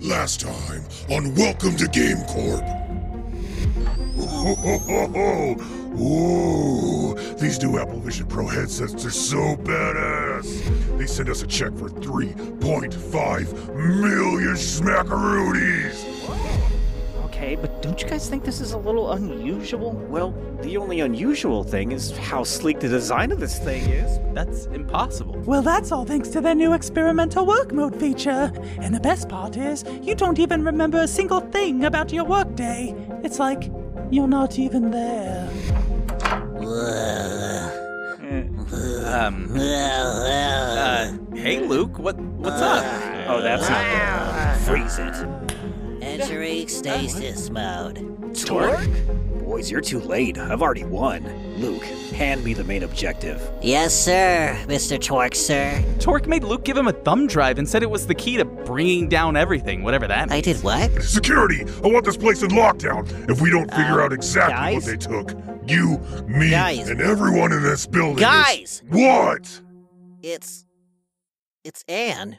Last time on Welcome to Game Corp. These new Apple Vision Pro headsets are so badass. They sent us a check for 3.5 million smackaroonies. Okay, but don't you guys think this is a little unusual? Well, the only unusual thing is how sleek the design of this thing is. That's impossible. Well, that's all thanks to their new experimental work mode feature. And the best part is, you don't even remember a single thing about your workday. It's like you're not even there. Um, uh, hey Luke, what what's up? Oh, that's not good. Freeze it. Entering stasis mode. Torque? Boys, you're too late. I've already won. Luke, hand me the main objective. Yes, sir, Mr. Torque, sir. Torque made Luke give him a thumb drive and said it was the key to bringing down everything, whatever that I did what? Security, I want this place in lockdown. If we don't figure Uh, out exactly guys? what they took, you, me, Guys. and everyone in this building. is- Guys! What? It's. It's Ann.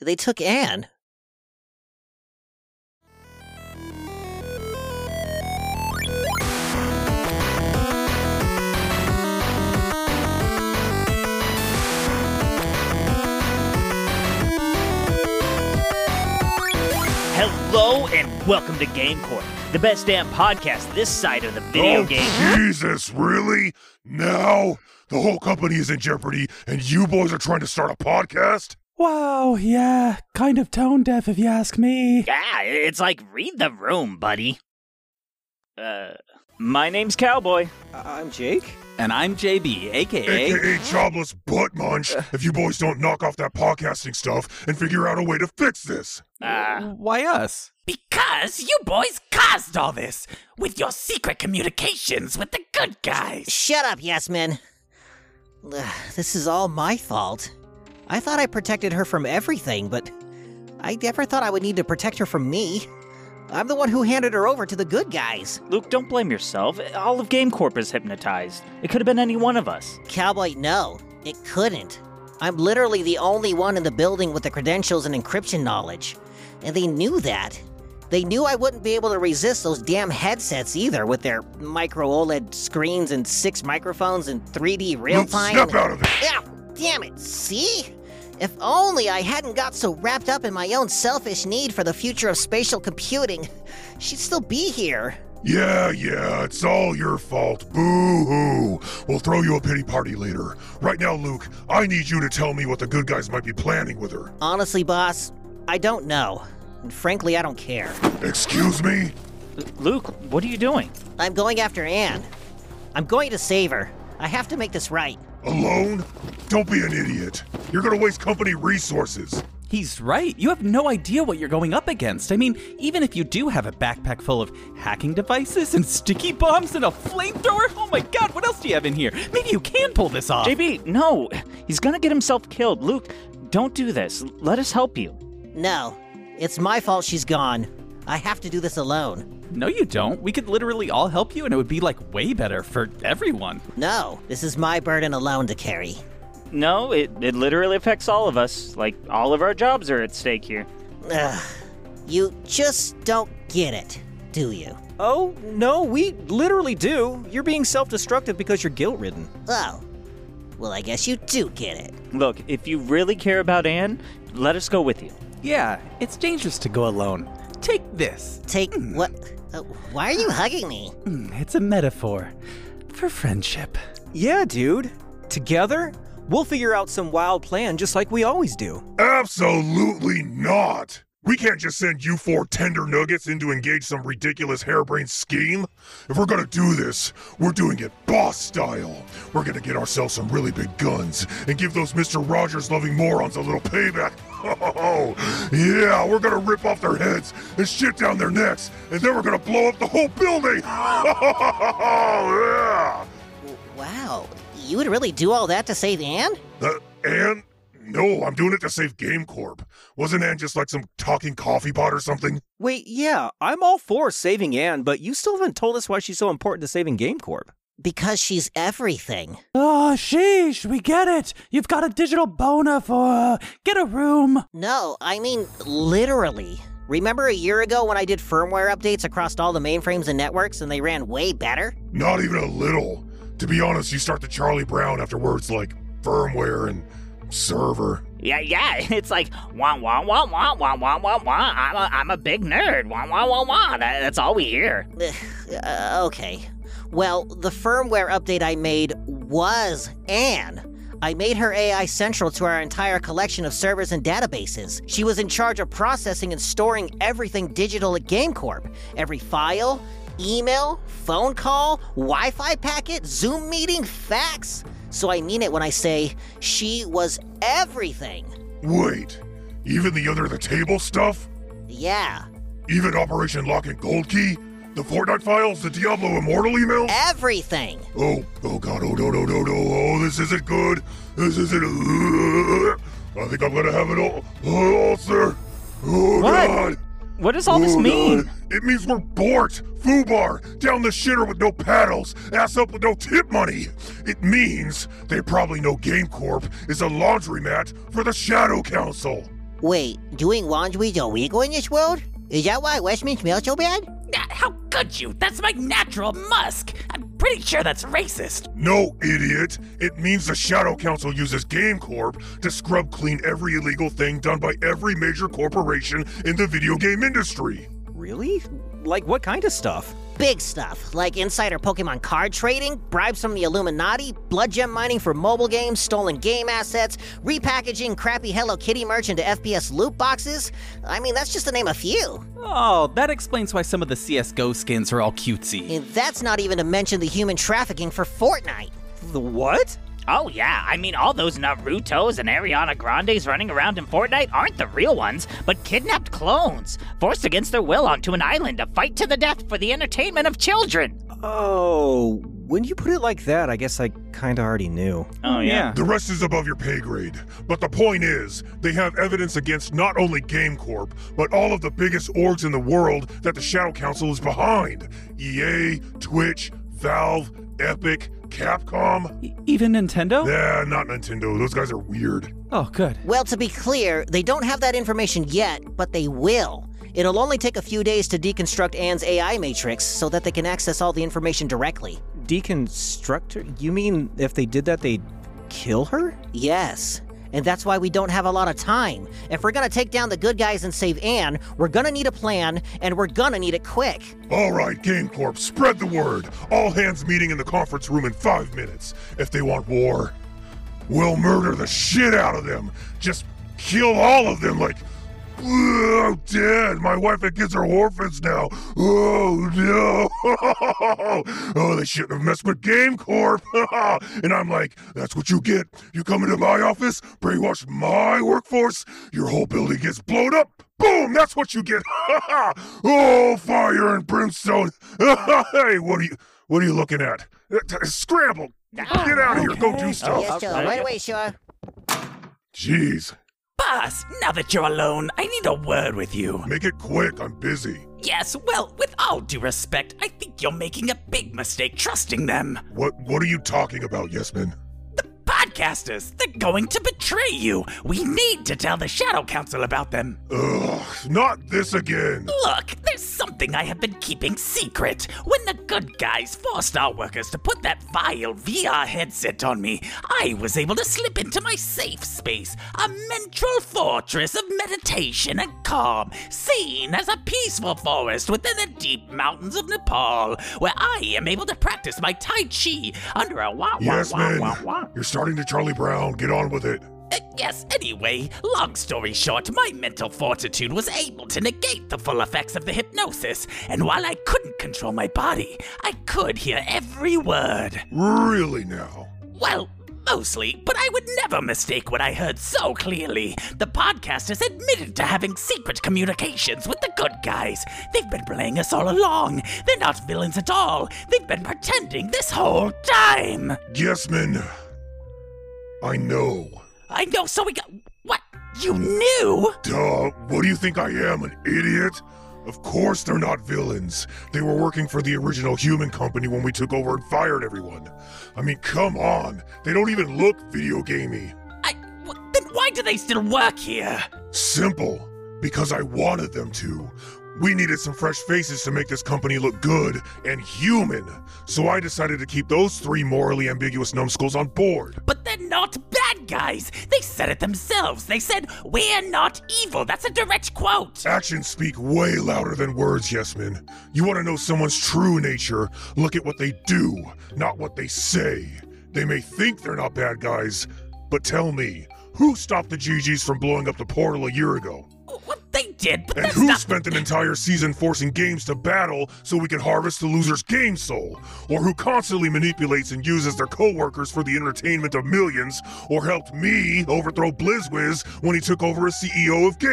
They took Ann. Welcome to Game Corp, the best damn podcast this side of the video oh, game. Jesus, really? Now? The whole company is in jeopardy, and you boys are trying to start a podcast? Wow, yeah, kind of tone deaf if you ask me. Yeah, it's like read the room, buddy. Uh, my name's Cowboy. I'm Jake. And I'm JB, aka. AKA Jobless Butt Munch, if you boys don't knock off that podcasting stuff and figure out a way to fix this. Uh, Why us? Because you boys caused all this with your secret communications with the good guys. Shut up, Yesman. Ugh, This is all my fault. I thought I protected her from everything, but I never thought I would need to protect her from me. I'm the one who handed her over to the good guys. Luke, don't blame yourself. All of Game Corp is hypnotized. It could have been any one of us. Cowboy, no, it couldn't. I'm literally the only one in the building with the credentials and encryption knowledge. And they knew that. They knew I wouldn't be able to resist those damn headsets either with their micro OLED screens and six microphones and 3D real time. snap out of it. Yeah, damn it, see? If only I hadn't got so wrapped up in my own selfish need for the future of spatial computing, she'd still be here. Yeah, yeah, it's all your fault. Boo hoo. We'll throw you a pity party later. Right now, Luke, I need you to tell me what the good guys might be planning with her. Honestly, boss, I don't know. And frankly, I don't care. Excuse me? Luke, what are you doing? I'm going after Ann. I'm going to save her. I have to make this right. Alone? Don't be an idiot. You're gonna waste company resources. He's right. You have no idea what you're going up against. I mean, even if you do have a backpack full of hacking devices and sticky bombs and a flamethrower, oh my god, what else do you have in here? Maybe you can pull this off. JB, no. He's gonna get himself killed. Luke, don't do this. Let us help you. No, it's my fault she's gone. I have to do this alone. No, you don't. We could literally all help you, and it would be like way better for everyone. No, this is my burden alone to carry. No, it, it literally affects all of us. Like, all of our jobs are at stake here. Ugh. You just don't get it, do you? Oh, no, we literally do. You're being self destructive because you're guilt ridden. Oh. Well, I guess you do get it. Look, if you really care about Ann, let us go with you. Yeah, it's dangerous to go alone. Take this. Take what? Uh, why are you hugging me? Hmm, It's a metaphor for friendship. Yeah, dude. Together, we'll figure out some wild plan just like we always do. Absolutely not. We can't just send you four tender nuggets in to engage some ridiculous harebrained scheme. If we're gonna do this, we're doing it boss style. We're gonna get ourselves some really big guns and give those Mr. Rogers loving morons a little payback. Oh, yeah, we're gonna rip off their heads and shit down their necks, and then we're gonna blow up the whole building. Oh, yeah. Wow, you would really do all that to save Ann? Uh, Ann? No, I'm doing it to save Game Corp. Wasn't Ann just like some talking coffee pot or something? Wait, yeah, I'm all for saving Ann, but you still haven't told us why she's so important to saving Game Corp. Because she's everything. Oh, sheesh, we get it. You've got a digital boner for her. Get a room. No, I mean literally. Remember a year ago when I did firmware updates across all the mainframes and networks and they ran way better? Not even a little. To be honest, you start to Charlie Brown after words like firmware and server. Yeah, yeah, it's like wah wah wah wah wah wah wah wah. I'm a, I'm a big nerd. Wah wah wah wah. That, that's all we hear. Uh, okay. Well, the firmware update I made was Ann. I made her AI central to our entire collection of servers and databases. She was in charge of processing and storing everything digital at GameCorp. Every file, email, phone call, Wi Fi packet, Zoom meeting, fax. So I mean it when I say she was everything. Wait, even the under the table stuff? Yeah, Even Operation Lock and Gold Key? The Fortnite files? The Diablo Immortal emails? everything. Oh, oh god, oh no, no, no, no, oh, this isn't good. This isn't. Uh, I think I'm gonna have an ul- ulcer. Oh What? god. What does all this mean? God. It means we're Bort, Fubar, down the shitter with no paddles, ass up with no tip money. It means they probably know GameCorp is a laundromat for the Shadow Council. Wait, doing laundry's illegal in this world? Is that why Yesman smells so bad? How could you? That's my natural musk. I'm pretty sure that's racist. No, idiot. It means the Shadow Council uses GameCorp to scrub clean every illegal thing done by every major corporation in the video game industry. Really? Like what kind of stuff? Big stuff, like insider Pokemon card trading, bribes from the Illuminati, blood gem mining for mobile games, stolen game assets, repackaging crappy Hello Kitty merch into FPS loot boxes. I mean, that's just to name a few. Oh, that explains why some of the CSGO skins are all cutesy. And that's not even to mention the human trafficking for Fortnite. The what? Oh yeah, I mean all those Naruto's and Ariana Grandes running around in Fortnite aren't the real ones, but kidnapped clones, forced against their will onto an island to fight to the death for the entertainment of children. Oh, when you put it like that, I guess I kinda already knew. Oh yeah. The rest is above your pay grade. But the point is, they have evidence against not only GameCorp, but all of the biggest orgs in the world that the Shadow Council is behind EA, Twitch, Valve, Epic, Capcom. E- even Nintendo? Yeah, not Nintendo. Those guys are weird. Oh, good. Well, to be clear, they don't have that information yet, but they will. It'll only take a few days to deconstruct Ann's AI matrix so that they can access all the information directly. Deconstruct her? You mean if they did that, they'd kill her? Yes. And that's why we don't have a lot of time. If we're gonna take down the good guys and save Ann, we're gonna need a plan, and we're gonna need it quick. All right, GameCorp, spread the word. All hands meeting in the conference room in five minutes. If they want war, we'll murder the shit out of them. Just kill all of them like. Oh, dead. My wife and kids are orphans now. Oh, no. Oh, they shouldn't have messed with Game GameCorp. and I'm like, that's what you get. You come into my office, brainwash my workforce, your whole building gets blown up. Boom! That's what you get. oh, fire and brimstone. hey, what are you? What are you looking at? Uh, Scramble! Get out of here! Go do stuff. yes, sure. Right away, sure. Jeez, Boss, now that you're alone, I need a word with you. make it quick. I'm busy. Yes, well, with all due respect, I think you're making a big mistake trusting them. What? What are you talking about, Yesman? The podcasters, they're going to betray you. We need to tell the Shadow Council about them. Ugh, not this again. Look, there's something I have been keeping secret. When the good guys forced our workers to put that vile VR headset on me, I was able to slip into my safe space, a mental fortress of meditation and calm, seen as a peaceful forest within the deep mountains of Nepal, where I am able to practice my Tai Chi under a wah wah Yes, wah wah wah. You're starting to Charlie Brown. Get on with it. Uh, yes, anyway, long story short, my mental fortitude was able to negate the full effects of the hypnosis, and while I couldn't control my body, I could hear every word. Really now? Well, mostly, but I would never mistake what I heard so clearly. The podcasters admitted to having secret communications with the good guys. They've been playing us all along. They're not villains at all. They've been pretending this whole time. Yesman. I know. I know, so we got. What? You knew? Duh. What do you think I am, an idiot? Of course they're not villains. They were working for the original human company when we took over and fired everyone. I mean, come on. They don't even look video gamey. I. then why do they still work here? Simple. Because I wanted them to. We needed some fresh faces to make this company look good and human. So I decided to keep those three morally ambiguous numbskulls on board. But they're not bad guys. They said it themselves. They said, We're not evil. That's a direct quote. Actions speak way louder than words, Yesman. You want to know someone's true nature? Look at what they do, not what they say. They may think they're not bad guys, but tell me, who stopped the GGs from blowing up the portal a year ago? Did, And who not. spent an entire season forcing games to battle so we can harvest the loser's game soul? Or who constantly manipulates and uses their coworkers for the entertainment of millions? Or helped me overthrow BlizzWiz when he took over as CEO of That's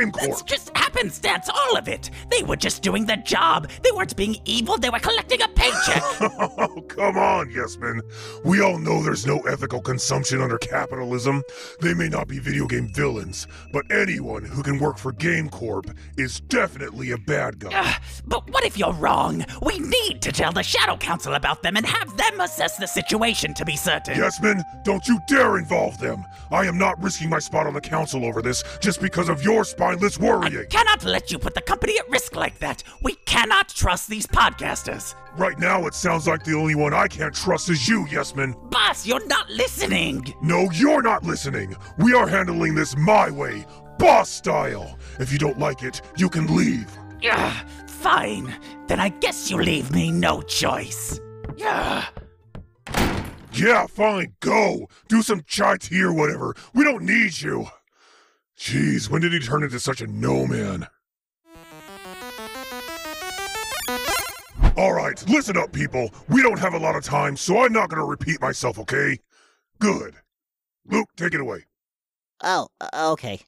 GameCorp? just happenstance, all of it. They were just doing their job. They weren't being evil. They were collecting a paycheck. Oh, come on, Yesman. We all know there's no ethical consumption under capitalism. They may not be video game villains, but anyone who can work for GameCorp is definitely a bad guy. Ugh, but what if you're wrong? We need to tell the Shadow Council about them and have them assess the situation to be certain. Yesman, don't you dare involve them. I am not risking my spot on the council over this just because of your spineless worrying. I cannot let you put the company at risk like that. We cannot trust these podcasters. Right now, it sounds like the only one I can't trust is you, Yesman. Boss, you're not listening. No, you're not listening. We are handling this my way, boss style. If you don't like it, you can leave. Ugh, fine. Then I guess you leave me no choice. Ugh. Yeah, fine, go. Do some chai tea or whatever. We don't need you. Jeez, when did he turn into such a no man? All right, listen up, people. We don't have a lot of time, so I'm not gonna repeat myself, okay? Good. Luke, take it away. Oh, uh, okay.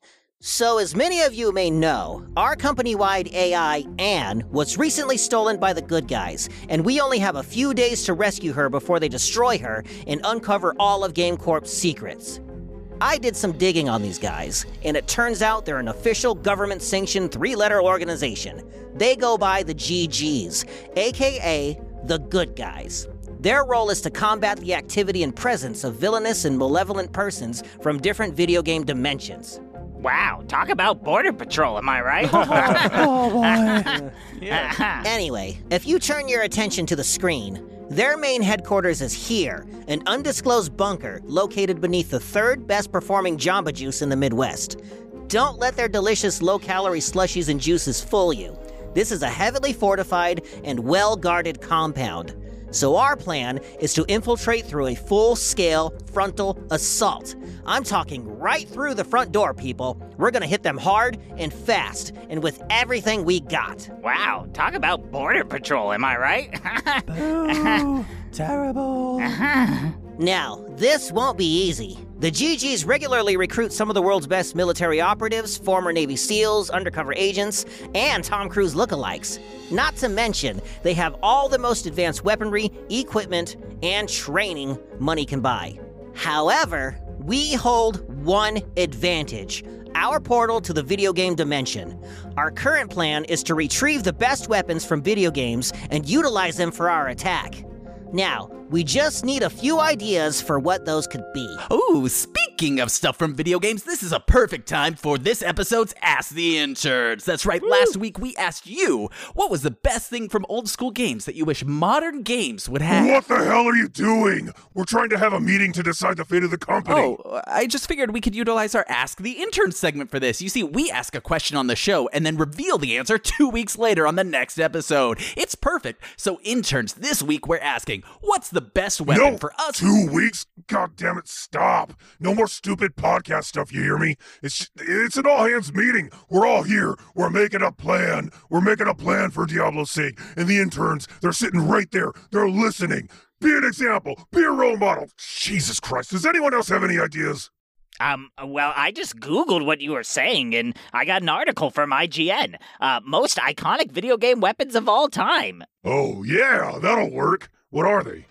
So, as many of you may know, our company wide AI, Ann, was recently stolen by the good guys, and we only have a few days to rescue her before they destroy her and uncover all of GameCorp's secrets. I did some digging on these guys, and it turns out they're an official government sanctioned three letter organization. They go by the GGs, aka the Good Guys. Their role is to combat the activity and presence of villainous and malevolent persons from different video game dimensions. Wow, talk about Border Patrol, am I right? Oh boy. Anyway, if you turn your attention to the screen, their main headquarters is here, an undisclosed bunker located beneath the third best performing Jamba Juice in the Midwest. Don't let their delicious low calorie slushies and juices fool you. This is a heavily fortified and well guarded compound. So, our plan is to infiltrate through a full scale frontal assault. I'm talking right through the front door, people. We're gonna hit them hard and fast, and with everything we got. wow, talk about Border Patrol, am I right? Ooh, terrible. Now, this won't be easy. The GGs regularly recruit some of the world's best military operatives, former Navy SEALs, undercover agents, and Tom Cruise lookalikes. Not to mention, they have all the most advanced weaponry, equipment, and training money can buy. However, we hold one advantage our portal to the video game dimension. Our current plan is to retrieve the best weapons from video games and utilize them for our attack. Now, we just need a few ideas for what those could be. Ooh, speaking of stuff from video games, this is a perfect time for this episode's Ask the Interns. That's right, last week we asked you what was the best thing from old school games that you wish modern games would have. What the hell are you doing? We're trying to have a meeting to decide the fate of the company. Oh, I just figured we could utilize our Ask the Intern segment for this. You see, we ask a question on the show and then reveal the answer two weeks later on the next episode. It's perfect. So, interns, this week we're asking, what's the best weapon no, for us? Two weeks? God damn it, stop. No more stupid podcast stuff, you hear me? It's it's an all hands meeting. We're all here. We're making a plan. We're making a plan for Diablo's sake. And the interns, they're sitting right there. They're listening. Be an example. Be a role model. Jesus Christ. Does anyone else have any ideas? Um, well, I just Googled what you were saying, and I got an article from IGN. Uh, most iconic video game weapons of all time. Oh, yeah, that'll work. What are they?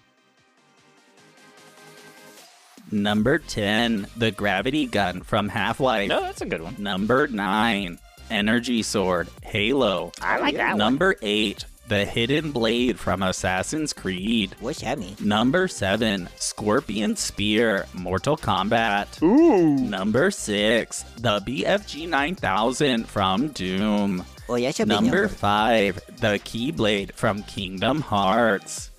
Number 10, the gravity gun from Half Life. No, that's a good one. Number 9, Energy Sword, Halo. I like that one. Number eight, the Hidden Blade from Assassin's Creed. What's that mean? Number seven, Scorpion Spear, Mortal Kombat. Ooh. Number six, the BFG 9000 from Doom. Oh, yeah, should be Number five, the Keyblade from Kingdom Hearts.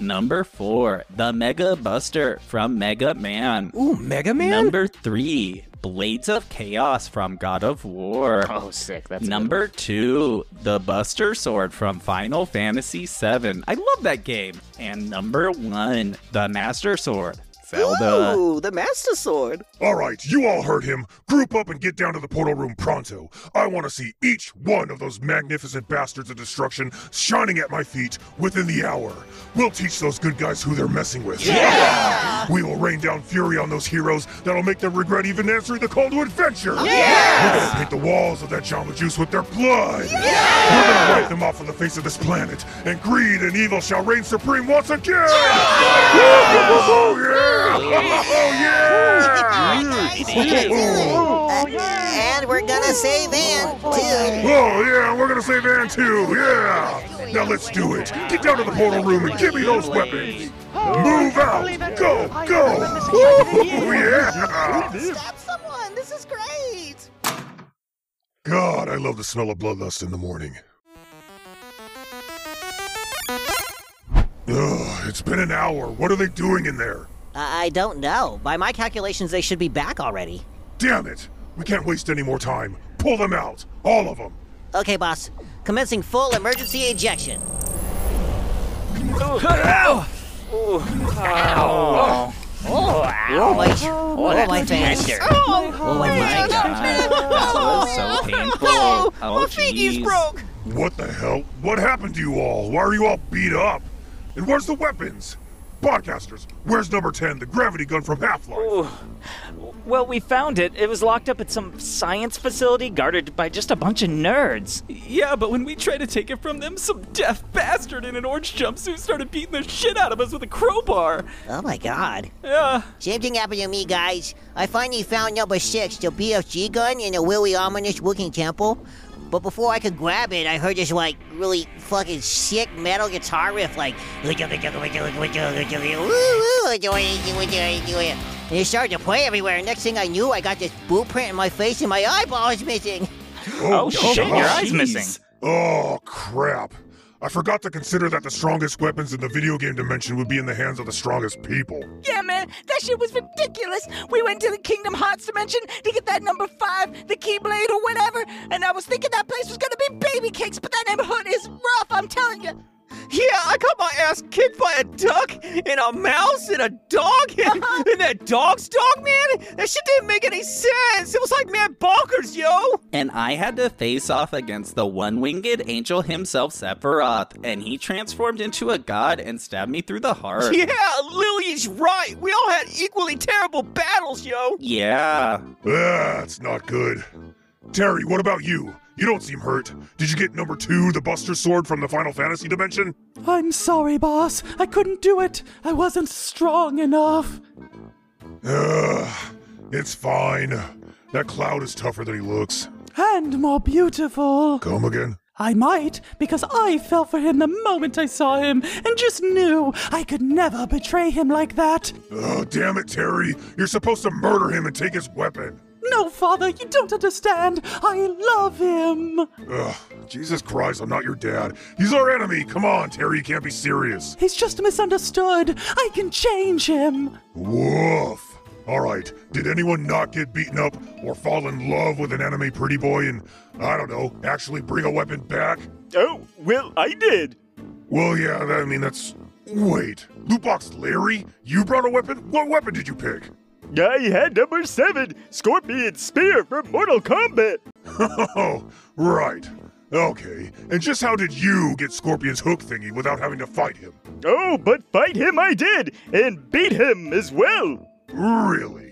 Number four, the Mega Buster from Mega Man. Ooh, Mega Man? Number three, Blades of Chaos from God of War. Oh, sick. That's a good Number two, the Buster Sword from Final Fantasy VII. I love that game. And number one, the Master Sword, Zelda. Ooh, the Master Sword. All right, you all heard him. Group up and get down to the portal room pronto. I want to see each one of those magnificent bastards of destruction shining at my feet within the hour. We'll teach those good guys who they're messing with. Yeah! We will rain down fury on those heroes that'll make them regret even answering the call to adventure. Yeah! We're gonna paint the walls of that Jamba Juice with their blood. Yeah! We're gonna wipe them off from the face of this planet, and greed and evil shall reign supreme once again. Yeah! Oh, yeah! And we're gonna save Ann, too. Oh, yeah, we're gonna save Ann too, yeah! Now let's do it. Get down to the portal room and give me those weapons. Move out! Go, go! Oh, yeah! Stop someone, this is great. God, I love the smell of bloodlust in the morning. Ugh, it's been an hour. What are they doing in there? I I don't know. By my calculations, they should be back already. Damn it! We can't waste any more time. Pull them out. All of them. Okay, boss. Commencing full emergency ejection. Oh, Oh, my, oh, my face. tender. Oh, my My face. God, that was so painful. Oh, jeez. What the hell? What happened to you all? Why are you all beat up? And where's the weapons? Podcasters, where's number 10, the gravity gun from Half-Life? Well, we found it. It was locked up at some science facility guarded by just a bunch of nerds. Yeah, but when we tried to take it from them, some deaf bastard in an orange jumpsuit started beating the shit out of us with a crowbar. Oh, my God. Yeah. Same thing happened to me, guys. I finally found number six, the BFG gun in the really ominous looking temple. But before I could grab it, I heard this like really fucking sick metal guitar riff, like and it started to play everywhere. Next thing I knew, I got this blueprint in my face and my eyeball is missing. Oh, shit, your eye's missing. Oh, crap. I forgot to consider that the strongest weapons in the video game dimension would be in the hands of the strongest people. Yeah, man, that shit was ridiculous. We went to the Kingdom Hearts dimension to get that number five, the Keyblade or whatever, and I was thinking that place was gonna be baby cakes, but that neighborhood is rough, I'm telling you. Yeah, I got my ass kicked by a duck and a mouse and a dog and, and that dog's dog, man. That shit didn't make any sense. It was like, mad bonkers, yo. And I had to face off against the one winged angel himself, Sephiroth, and he transformed into a god and stabbed me through the heart. Yeah, Lily's right. We all had equally terrible battles, yo. Yeah. That's not good. Terry, what about you? You don't seem hurt. Did you get number two, the Buster Sword from the Final Fantasy dimension? I'm sorry, boss. I couldn't do it. I wasn't strong enough. Ugh, it's fine. That cloud is tougher than he looks. And more beautiful. Come again? I might, because I fell for him the moment I saw him and just knew I could never betray him like that. Oh, damn it, Terry. You're supposed to murder him and take his weapon. No, father, you don't understand. I love him. Ugh, Jesus Christ, I'm not your dad. He's our enemy. Come on, Terry, you can't be serious. He's just misunderstood. I can change him. Woof. All right, did anyone not get beaten up or fall in love with an anime pretty boy and, I don't know, actually bring a weapon back? Oh, well, I did. Well, yeah, I mean, that's. Wait, Lootbox Larry? You brought a weapon? What weapon did you pick? I had number seven, Scorpion Spear from Mortal Kombat. Oh, right. Okay, and just how did you get Scorpion's hook thingy without having to fight him? Oh, but fight him I did, and beat him as well. Really?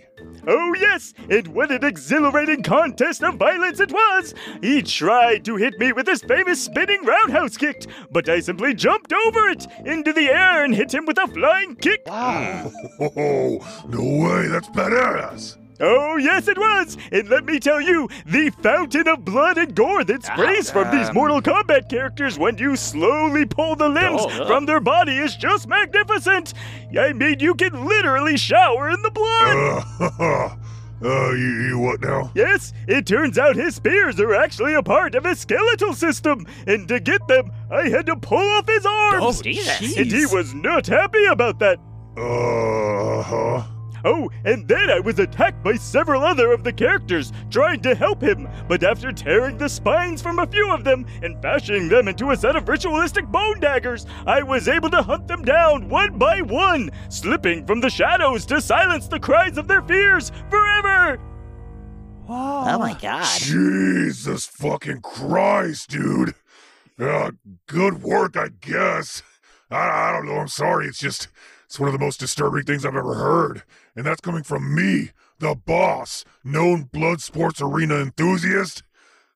Oh, yes, and what an exhilarating contest of violence it was! He tried to hit me with his famous spinning roundhouse kick, but I simply jumped over it into the air and hit him with a flying kick. Oh, no way, that's badass. Oh, yes, it was! And let me tell you, the fountain of blood and gore that sprays from these Mortal Kombat characters when you slowly pull the limbs Oh, from their body is just magnificent! I mean, you can literally shower in the blood! Uh, uh, you, you what now? Yes, it turns out his spears are actually a part of his skeletal system, and to get them, I had to pull off his arms! Oh, Jesus. and he was not happy about that. Uh huh. Oh, and then I was attacked by several other of the characters trying to help him, but after tearing the spines from a few of them and fashioning them into a set of ritualistic bone daggers, I was able to hunt them down one by one, slipping from the shadows to silence the cries of their fears forever! Oh my god. Jesus fucking Christ, dude. Uh, good work, I guess. I, I don't know. I'm sorry. It's just, it's one of the most disturbing things I've ever heard. And that's coming from me, the boss, known blood sports arena enthusiast.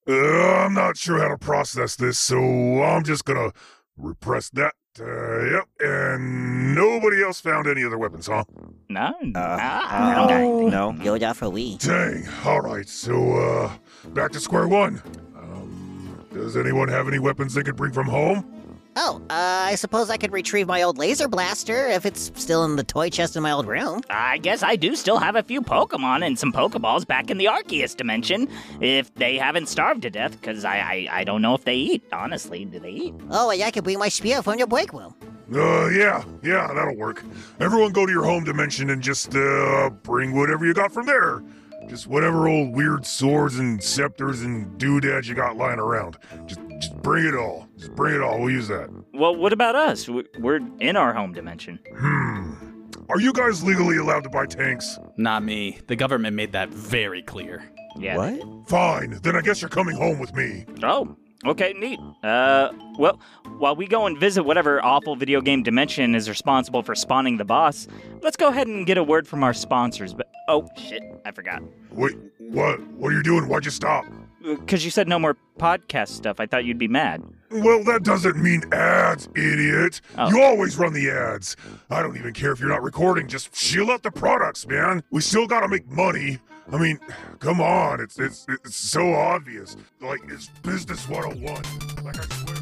Uh, I'm not sure how to process this, so I'm just gonna repress that. Uh, yep. And nobody else found any other weapons, huh? No. Uh, no. no. Go down for we. Dang. All right. So, uh, back to square one. Um, does anyone have any weapons they could bring from home? Oh, uh, I suppose I could retrieve my old laser blaster if it's still in the toy chest in my old room. I guess I do still have a few Pokemon and some Pokeballs back in the Arceus dimension. If they haven't starved to death, because I, I I don't know if they eat. Honestly, do they eat? Oh, and I could bring my spear from your break room. Uh, yeah, yeah, that'll work. Everyone go to your home dimension and just, uh, bring whatever you got from there. Just whatever old weird swords and scepters and doodads you got lying around. Just, just bring it all. Just bring it all. We'll use that. Well, what about us? We- We're in our home dimension. Hmm. Are you guys legally allowed to buy tanks? Not me. The government made that very clear. Yeah. What? Fine. Then I guess you're coming home with me. Oh, okay, neat. Uh, well, while we go and visit whatever awful video game dimension is responsible for spawning the boss, let's go ahead and get a word from our sponsors. But oh shit, I forgot. Wait, what? What are you doing? Why'd you stop? Because you said no more podcast stuff, I thought you'd be mad. Well, that doesn't mean ads, idiot. Oh. You always run the ads. I don't even care if you're not recording. Just shield out the products, man. We still gotta make money. I mean, come on. It's it's it's so obvious. Like it's business 101. Like I swear.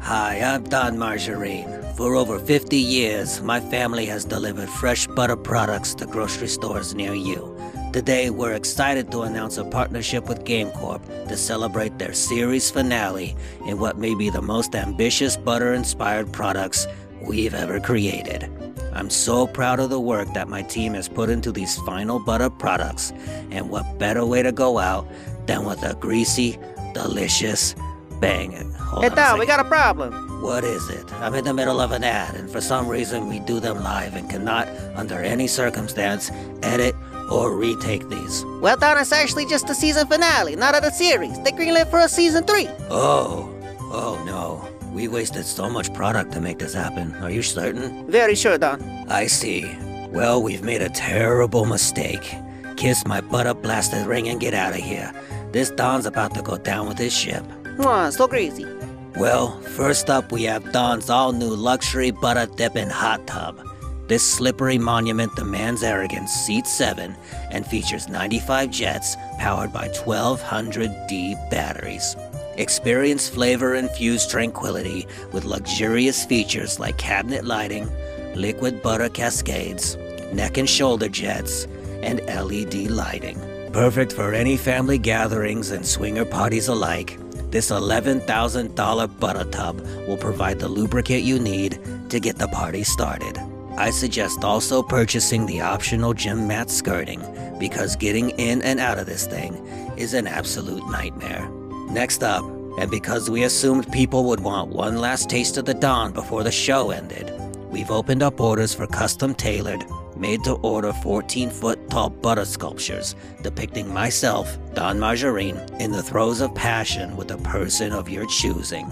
Hi, I'm Don Margarine. For over 50 years, my family has delivered fresh butter products to grocery stores near you. Today, we're excited to announce a partnership with GameCorp to celebrate their series finale in what may be the most ambitious butter inspired products we've ever created. I'm so proud of the work that my team has put into these final butter products, and what better way to go out than with a greasy, delicious bang. Hold Hey, on a we got a problem. What is it? I'm in the middle of an ad, and for some reason we do them live and cannot, under any circumstance, edit or retake these. Well, Don, it's actually just the season finale, not of the series. They greenlit for a season three. Oh, oh no. We wasted so much product to make this happen. Are you certain? Very sure, Don. I see. Well, we've made a terrible mistake. Kiss my butt up blasted ring and get out of here. This Don's about to go down with his ship. Mwah, so crazy. Well, first up, we have Don's all new luxury butter dipping hot tub. This slippery monument demands arrogance, seat 7, and features 95 jets powered by 1200 D batteries. Experience flavor infused tranquility with luxurious features like cabinet lighting, liquid butter cascades, neck and shoulder jets, and LED lighting. Perfect for any family gatherings and swinger parties alike. This $11,000 butter tub will provide the lubricant you need to get the party started. I suggest also purchasing the optional gym mat skirting because getting in and out of this thing is an absolute nightmare. Next up, and because we assumed people would want one last taste of the dawn before the show ended, we've opened up orders for custom tailored, made to order 14 foot tall butter sculptures depicting myself, Don Margarine, in the throes of passion with a person of your choosing.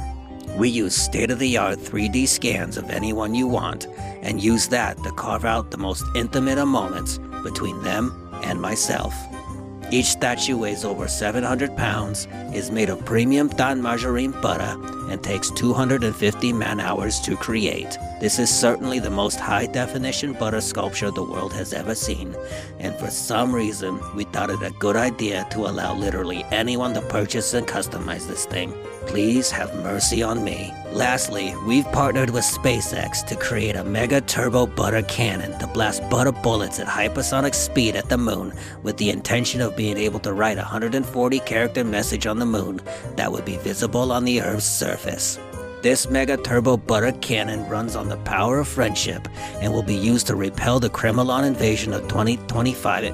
We use state of the art 3D scans of anyone you want and use that to carve out the most intimate of moments between them and myself. Each statue weighs over 700 pounds, is made of premium Don margarine butter, and takes 250 man hours to create. This is certainly the most high definition butter sculpture the world has ever seen, and for some reason, we thought it a good idea to allow literally anyone to purchase and customize this thing. Please have mercy on me. Lastly, we've partnered with SpaceX to create a mega turbo butter cannon to blast butter bullets at hypersonic speed at the moon with the intention of being able to write a 140 character message on the moon that would be visible on the Earth's surface. This mega turbo butter cannon runs on the power of friendship and will be used to repel the Kremlin invasion of 2025.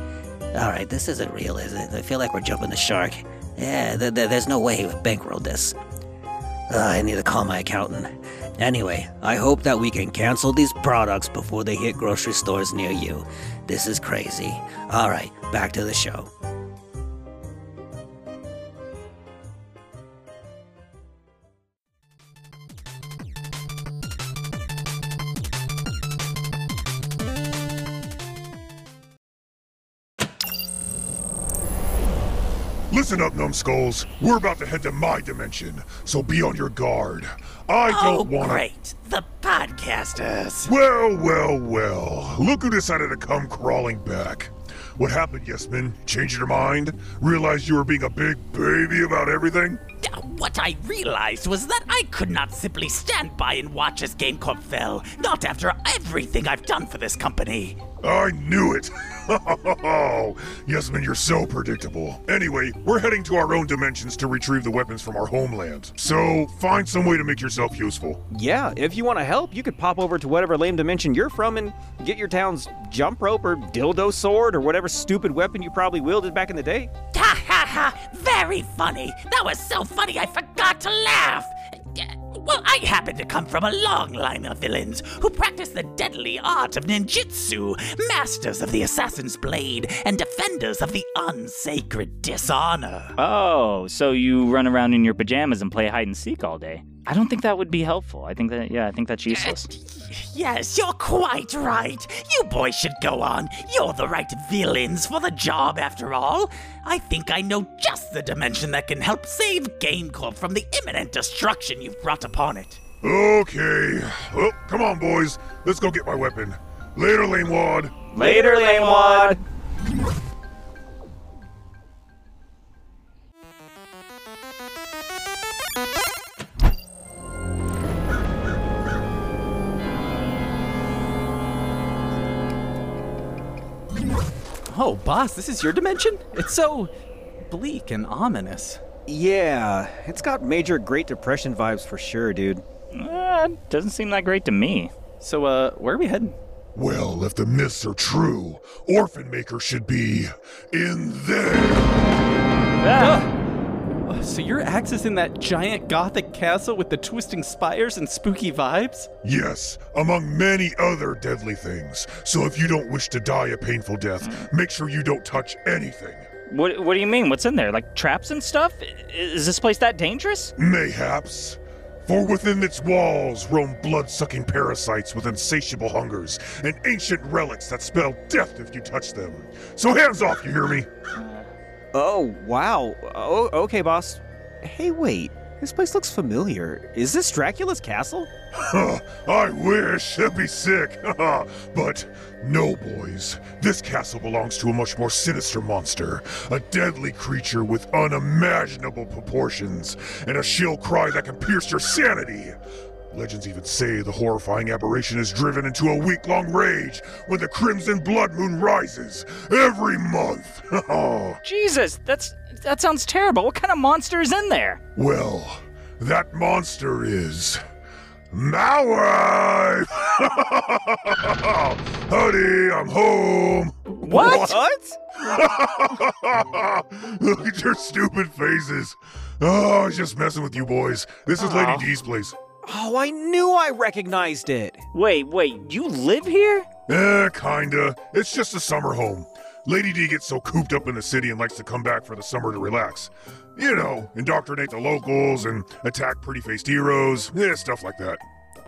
Alright, this isn't real, is it? I feel like we're jumping the shark. Yeah, th- th- there's no way he would bankroll this. Ugh, I need to call my accountant. Anyway, I hope that we can cancel these products before they hit grocery stores near you. This is crazy. Alright, back to the show. Listen up, numbskulls. We're about to head to my dimension, so be on your guard. I Oh, don't want to. great. The podcasters. Well, well, well. Look who decided to come crawling back. What happened, Yesman? Changed your mind? Realized you were being a big baby about everything? What I realized was that I could not simply stand by and watch as GameCorp fell, not after everything I've done for this company. I knew it! Yesman, you're so predictable. Anyway, we're heading to our own dimensions to retrieve the weapons from our homeland. So, find some way to make yourself useful. Yeah, if you want to help, you could pop over to whatever lame dimension you're from and get your town's jump rope or dildo sword or whatever stupid weapon you probably wielded back in the day. Ha ha ha! Very funny! That was so funny I forgot to laugh! Well, I happen to come from a long line of villains who practice the deadly art of ninjutsu, masters of the assassin's blade, and defenders of the unsacred dishonor. Oh, so you run around in your pajamas and play hide and seek all day? I don't think that would be helpful. I think that, yeah, I think that's useless. Yes, you're quite right. You boys should go on. You're the right villains for the job, after all. I think I know just the dimension that can help save GameCorp from the imminent destruction you've brought upon it. Okay. Well, come on, boys. Let's go get my weapon. Later, Lame Wad. Later, Lame boss, this is your dimension? It's so bleak and ominous. Yeah, it's got major Great Depression vibes for sure, dude. Uh, doesn't seem that great to me. So, uh, where are we heading? Well, if the myths are true, Orphan Maker should be in there. Uh, So you're accessing that giant gothic castle with the twisting spires and spooky vibes? Yes, among many other deadly things. So if you don't wish to die a painful death, make sure you don't touch anything. What, what do you mean? What's in there? Like traps and stuff? Is this place that dangerous? Mayhaps. For within its walls roam blood sucking parasites with insatiable hungers and ancient relics that spell death if you touch them. So hands off, you hear me? Oh, wow. Oh, okay, boss. Hey, wait. This place looks familiar. Is this Dracula's castle? I wish. It'd be sick. but no, boys. This castle belongs to a much more sinister monster. A deadly creature with unimaginable proportions and a shrill cry that can pierce your sanity. Legends even say the horrifying aberration is driven into a week long rage when the Crimson Blood Moon rises every month. Jesus, that's that sounds terrible. What kind of monster is in there? well, that monster is. Maui! Honey, I'm home! What? what? Look at your stupid faces. Oh, I was just messing with you boys. This is Lady Aw. D's place. Oh, I knew I recognized it. Wait, wait, you live here? Eh, kinda. It's just a summer home. Lady D gets so cooped up in the city and likes to come back for the summer to relax. You know, indoctrinate the locals and attack pretty faced heroes. yeah, stuff like that.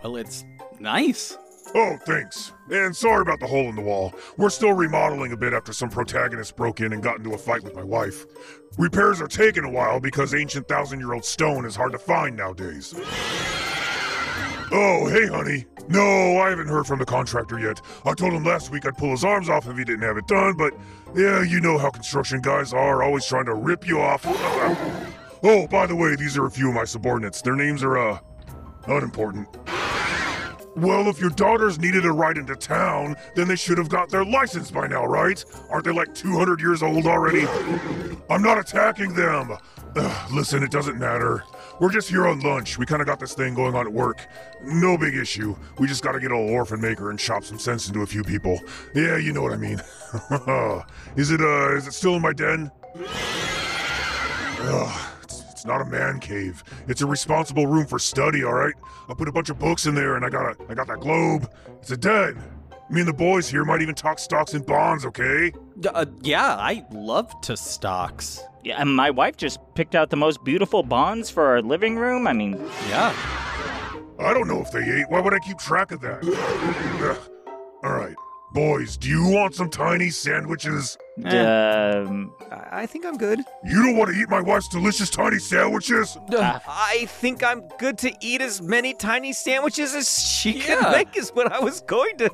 Well, it's nice. Oh, thanks. And sorry about the hole in the wall. We're still remodeling a bit after some protagonist broke in and got into a fight with my wife. Repairs are taking a while because ancient thousand year old stone is hard to find nowadays. Oh, hey, honey. No, I haven't heard from the contractor yet. I told him last week I'd pull his arms off if he didn't have it done, but yeah, you know how construction guys are, always trying to rip you off. oh, by the way, these are a few of my subordinates. Their names are, uh, unimportant. Well, if your daughters needed a ride into town, then they should have got their license by now, right? Aren't they like 200 years old already? I'm not attacking them. Ugh, listen, it doesn't matter. We're just here on lunch. We kind of got this thing going on at work. No big issue. We just got to get old orphan maker and chop some sense into a few people. Yeah, you know what I mean. is it uh is it still in my den? Ugh, it's, it's not a man cave. It's a responsible room for study, all right? I put a bunch of books in there and I got a I got that globe. It's a den. Me and the boys here might even talk stocks and bonds, okay? Uh, yeah, I love to stocks. Yeah, and my wife just picked out the most beautiful bonds for our living room. I mean, Yeah. I don't know if they ate. Why would I keep track of that? Uh, all right. Boys, do you want some tiny sandwiches? Uh, um, I I think I'm good. You don't want to eat my wife's delicious tiny sandwiches? Uh, I think I'm good to eat as many tiny sandwiches as she Yeah. can make, is what I was going to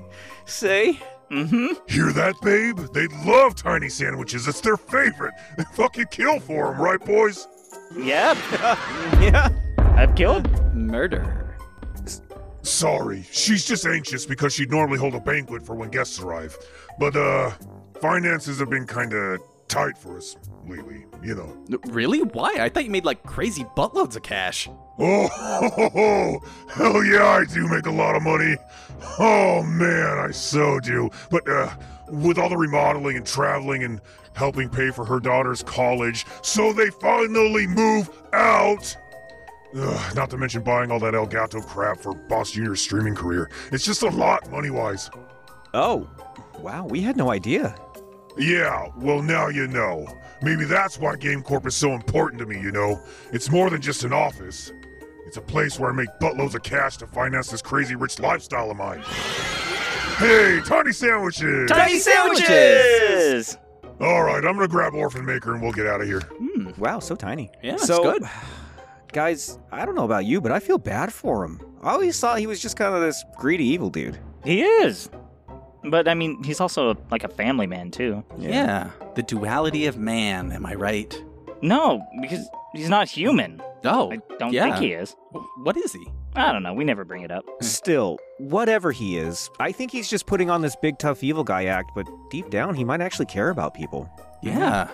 say. Mm-hmm. Hear that, babe? They love tiny sandwiches. It's their favorite. They fucking kill for them, right, boys? Yep. Yeah. I've killed. Murder. Sorry, she's just anxious because she'd normally hold a banquet for when guests arrive. But, uh, finances have been kinda tight for us lately, you know. Really? Why? I thought you made like crazy buttloads of cash. Oh, ho, ho, ho. hell yeah, I do make a lot of money. Oh man, I so do. But uh, with all the remodeling and traveling and helping pay for her daughter's college, so they finally move out. Ugh, not to mention buying all that Elgato crap for Boss Junior's streaming career. It's just a lot money wise. Oh, wow, we had no idea. Yeah, well, now you know. Maybe that's why GameCorp is so important to me, you know? It's more than just an office. It's a place where I make buttloads of cash to finance this crazy rich lifestyle of mine. Hey, tiny sandwiches! Tiny sandwiches. All right, I'm gonna grab Orphan Maker and we'll get out of here. Hmm, wow, so tiny. Yeah, that's so, good. Guys, I don't know about you, but I feel bad for him. I always thought he was just kind of this greedy evil dude. He is. But I mean, he's also like a family man too. Yeah. The duality of man, am I right? No, because he's not human. Oh, I don't yeah. think he is. What is he? I don't know. We never bring it up. Still, whatever he is, I think he's just putting on this big tough evil guy act, but deep down, he might actually care about people. Yeah.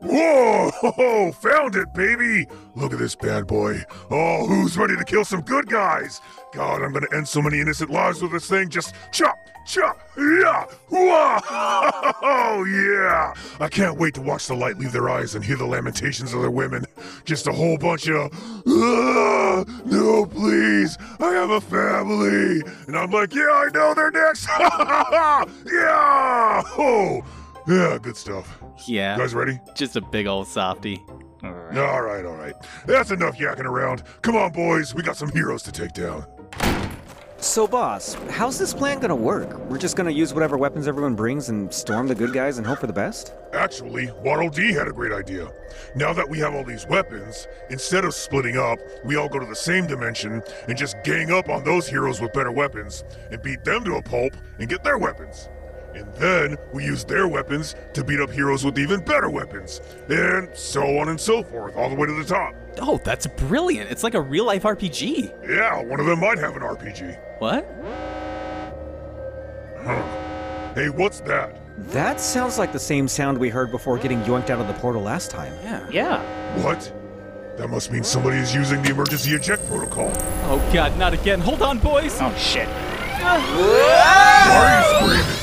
Whoa! ho, ho, Found it, baby! Look at this bad boy. Oh, who's ready to kill some good guys? God, I'm gonna end so many innocent lives with this thing. Just chop, chop, yeah! Whoa! Oh, yeah! I can't wait to watch the light leave their eyes and hear the lamentations of their women. Just a whole bunch of, ah, no, please, I have a family. And I'm like, yeah, I know they're next. yeah! Oh, yeah, good stuff. Yeah. You guys ready? Just a big old softy. All right. All right, all right. That's enough yakking around. Come on, boys. We got some heroes to take down. So, boss, how's this plan gonna work? We're just gonna use whatever weapons everyone brings and storm the good guys and hope for the best? Actually, Waddle Dee had a great idea. Now that we have all these weapons, instead of splitting up, we all go to the same dimension and just gang up on those heroes with better weapons and beat them to a pulp and get their weapons. And then we use their weapons to beat up heroes with even better weapons. And so on and so forth, all the way to the top. Oh, that's brilliant. It's like a real life RPG. Yeah, one of them might have an RPG. What? Huh. Hey, what's that? That sounds like the same sound we heard before getting yoinked out of the portal last time. Yeah. Yeah. What? That must mean somebody is using the emergency eject protocol. Oh god, not again. Hold on, boys. Oh shit. Why are you screaming?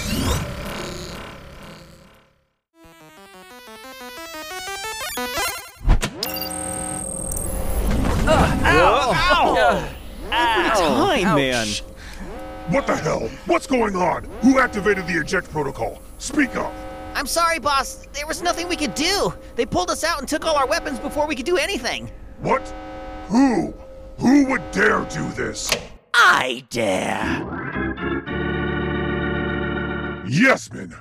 What the hell? What's going on? Who activated the eject protocol? Speak up. I'm sorry, boss. There was nothing we could do. They pulled us out and took all our weapons before we could do anything. What? Who? Who would dare do this? I dare. Yesman!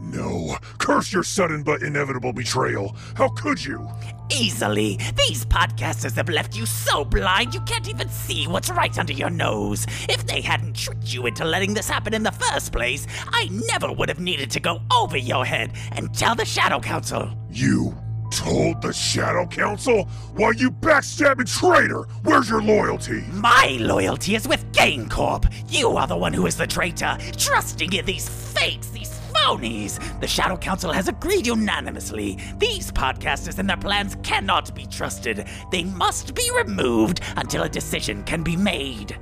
No. Curse your sudden but inevitable betrayal. How could you? Easily. These podcasters have left you so blind you can't even see what's right under your nose. If they hadn't tricked you into letting this happen in the first place, I never would have needed to go over your head and tell the Shadow Council. You told the Shadow Council? Why, you backstabbing traitor! Where's your loyalty? My loyalty is with GameCorp. You are the one who is the traitor, trusting in these fakes, these phonies. The Shadow Council has agreed unanimously. These podcasters and their plans cannot be trusted. They must be removed until a decision can be made.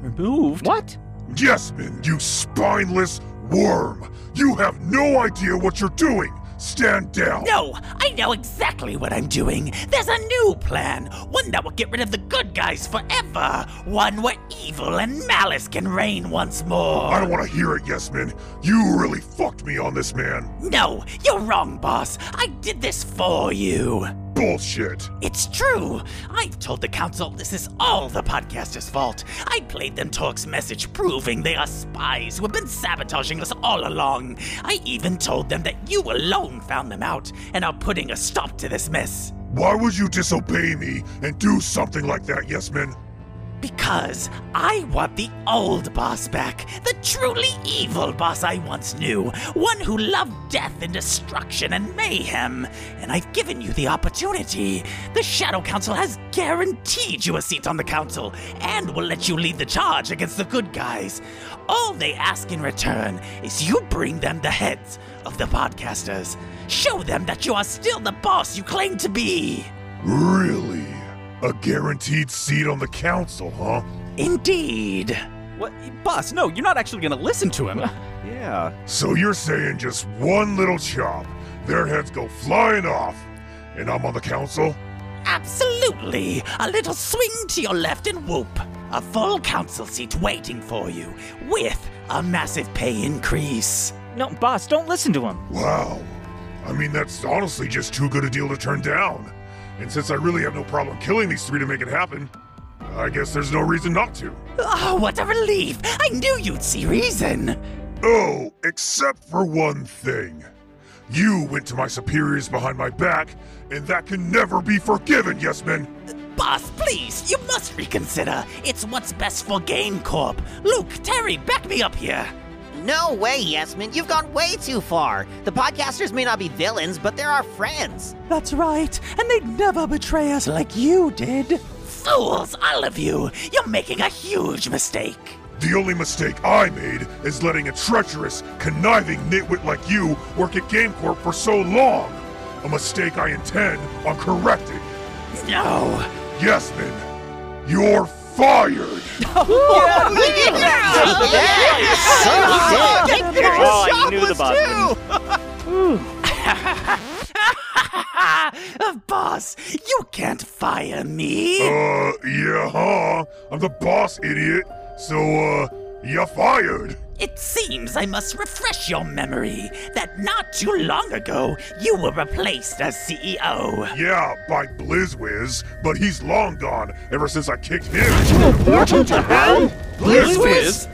Removed? What? Yesman, you spineless worm! You have no idea what you're doing! Stand down! No, I know exactly what I'm doing. There's a new plan, one that will get rid of the good guys forever, one where evil and malice can reign once more. I don't want to hear it, Yesman. You really fucked me on this, man. No, you're wrong, boss. I did this for you. Bullshit. It's true. I've told the council this is all the podcasters' fault. I played them Torque's message proving they are spies who have been sabotaging us all along. I even told them that you alone found them out and are putting a stop to this mess. Why would you disobey me and do something like that, Yesman? Because I want the old boss back, the truly evil boss I once knew, one who loved death and destruction and mayhem. And I've given you the opportunity. The Shadow Council has guaranteed you a seat on the council and will let you lead the charge against the good guys. All they ask in return is you bring them the heads of the podcasters. Show them that you are still the boss you claim to be. Really? A guaranteed seat on the council, huh? Indeed. What? Boss, no, you're not actually gonna listen to him. Yeah. So you're saying just one little chop, their heads go flying off, and I'm on the council? Absolutely! A little swing to your left and whoop. A full council seat waiting for you, with a massive pay increase. No, boss, don't listen to him. Wow. I mean, that's honestly just too good a deal to turn down. And since I really have no problem killing these three to make it happen, I guess there's no reason not to. Oh, what a relief! I knew you'd see reason! Oh, except for one thing. You went to my superiors behind my back, and that can never be forgiven, Yesman. Boss, please, you must reconsider. It's what's best for GameCorp. Luke, Terry, back me up here. No way, Yesman. You've gone way too far. The podcasters may not be villains, but they're our friends. That's right, and they'd never betray us like you did. Fools, all of you! You're making a huge mistake. The only mistake I made is letting a treacherous, conniving nitwit like you work at GameCorp for so long. A mistake I intend on correcting. No. Yesman, you're fired. Oh, I knew the boss would Boss, you can't fire me. Uh, yeah, huh? I'm the boss, idiot. So, uh, you're fired. It seems I must refresh your memory that not too long ago you were replaced as CEO. Yeah, by Blizzwiz, but he's long gone ever since I kicked him. Portal to hell? Blizzwiz?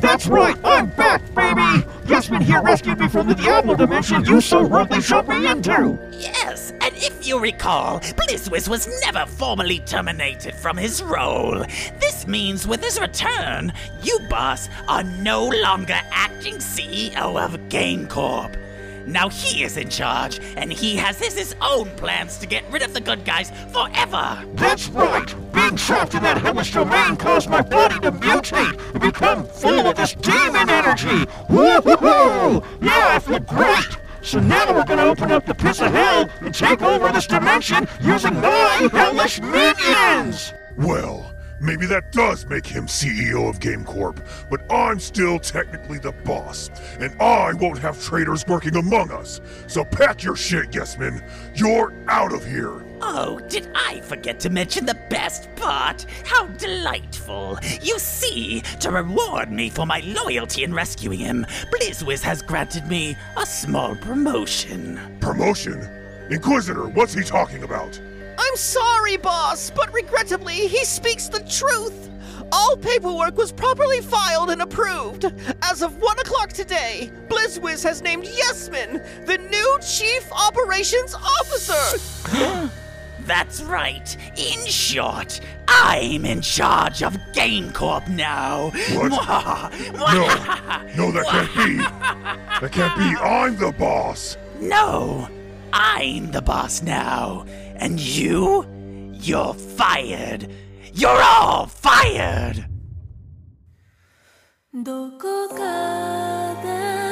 That's right, I'm back, baby! Yesman here rescued me from the Diablo dimension you so rudely shoved me into! Yes, and if you recall, Blizzwiz was never formally terminated from his role. This means with his return, you, boss, are no longer acting CEO of GameCorp. Now he is in charge, and he has his, his own plans to get rid of the good guys forever. That's right! Being trapped in that hellish domain caused my body to mutate and become full of this demon energy! Woo-hoo-hoo! Yeah, I feel great! So now we're gonna open up the pits of hell and take over this dimension using my hellish minions! Well, maybe that does make him CEO of GameCorp, but I'm still technically the boss, and I won't have traitors working among us. So pack your shit, Yesman. You're out of here. Oh, did I forget to mention the best part? How delightful! You see, to reward me for my loyalty in rescuing him, Blizzwiz has granted me a small promotion. Promotion? Inquisitor, what's he talking about? I'm sorry, boss, but regrettably, he speaks the truth. All paperwork was properly filed and approved. As of 1 o'clock today, BlizzWiz has named Yesman the new Chief Operations Officer. That's right. In short, I'm in charge of GameCorp now. What? No, no, that can't be. That can't be. I'm the boss. No, I'm the boss now. And you? You're fired. You're all fired. どこかで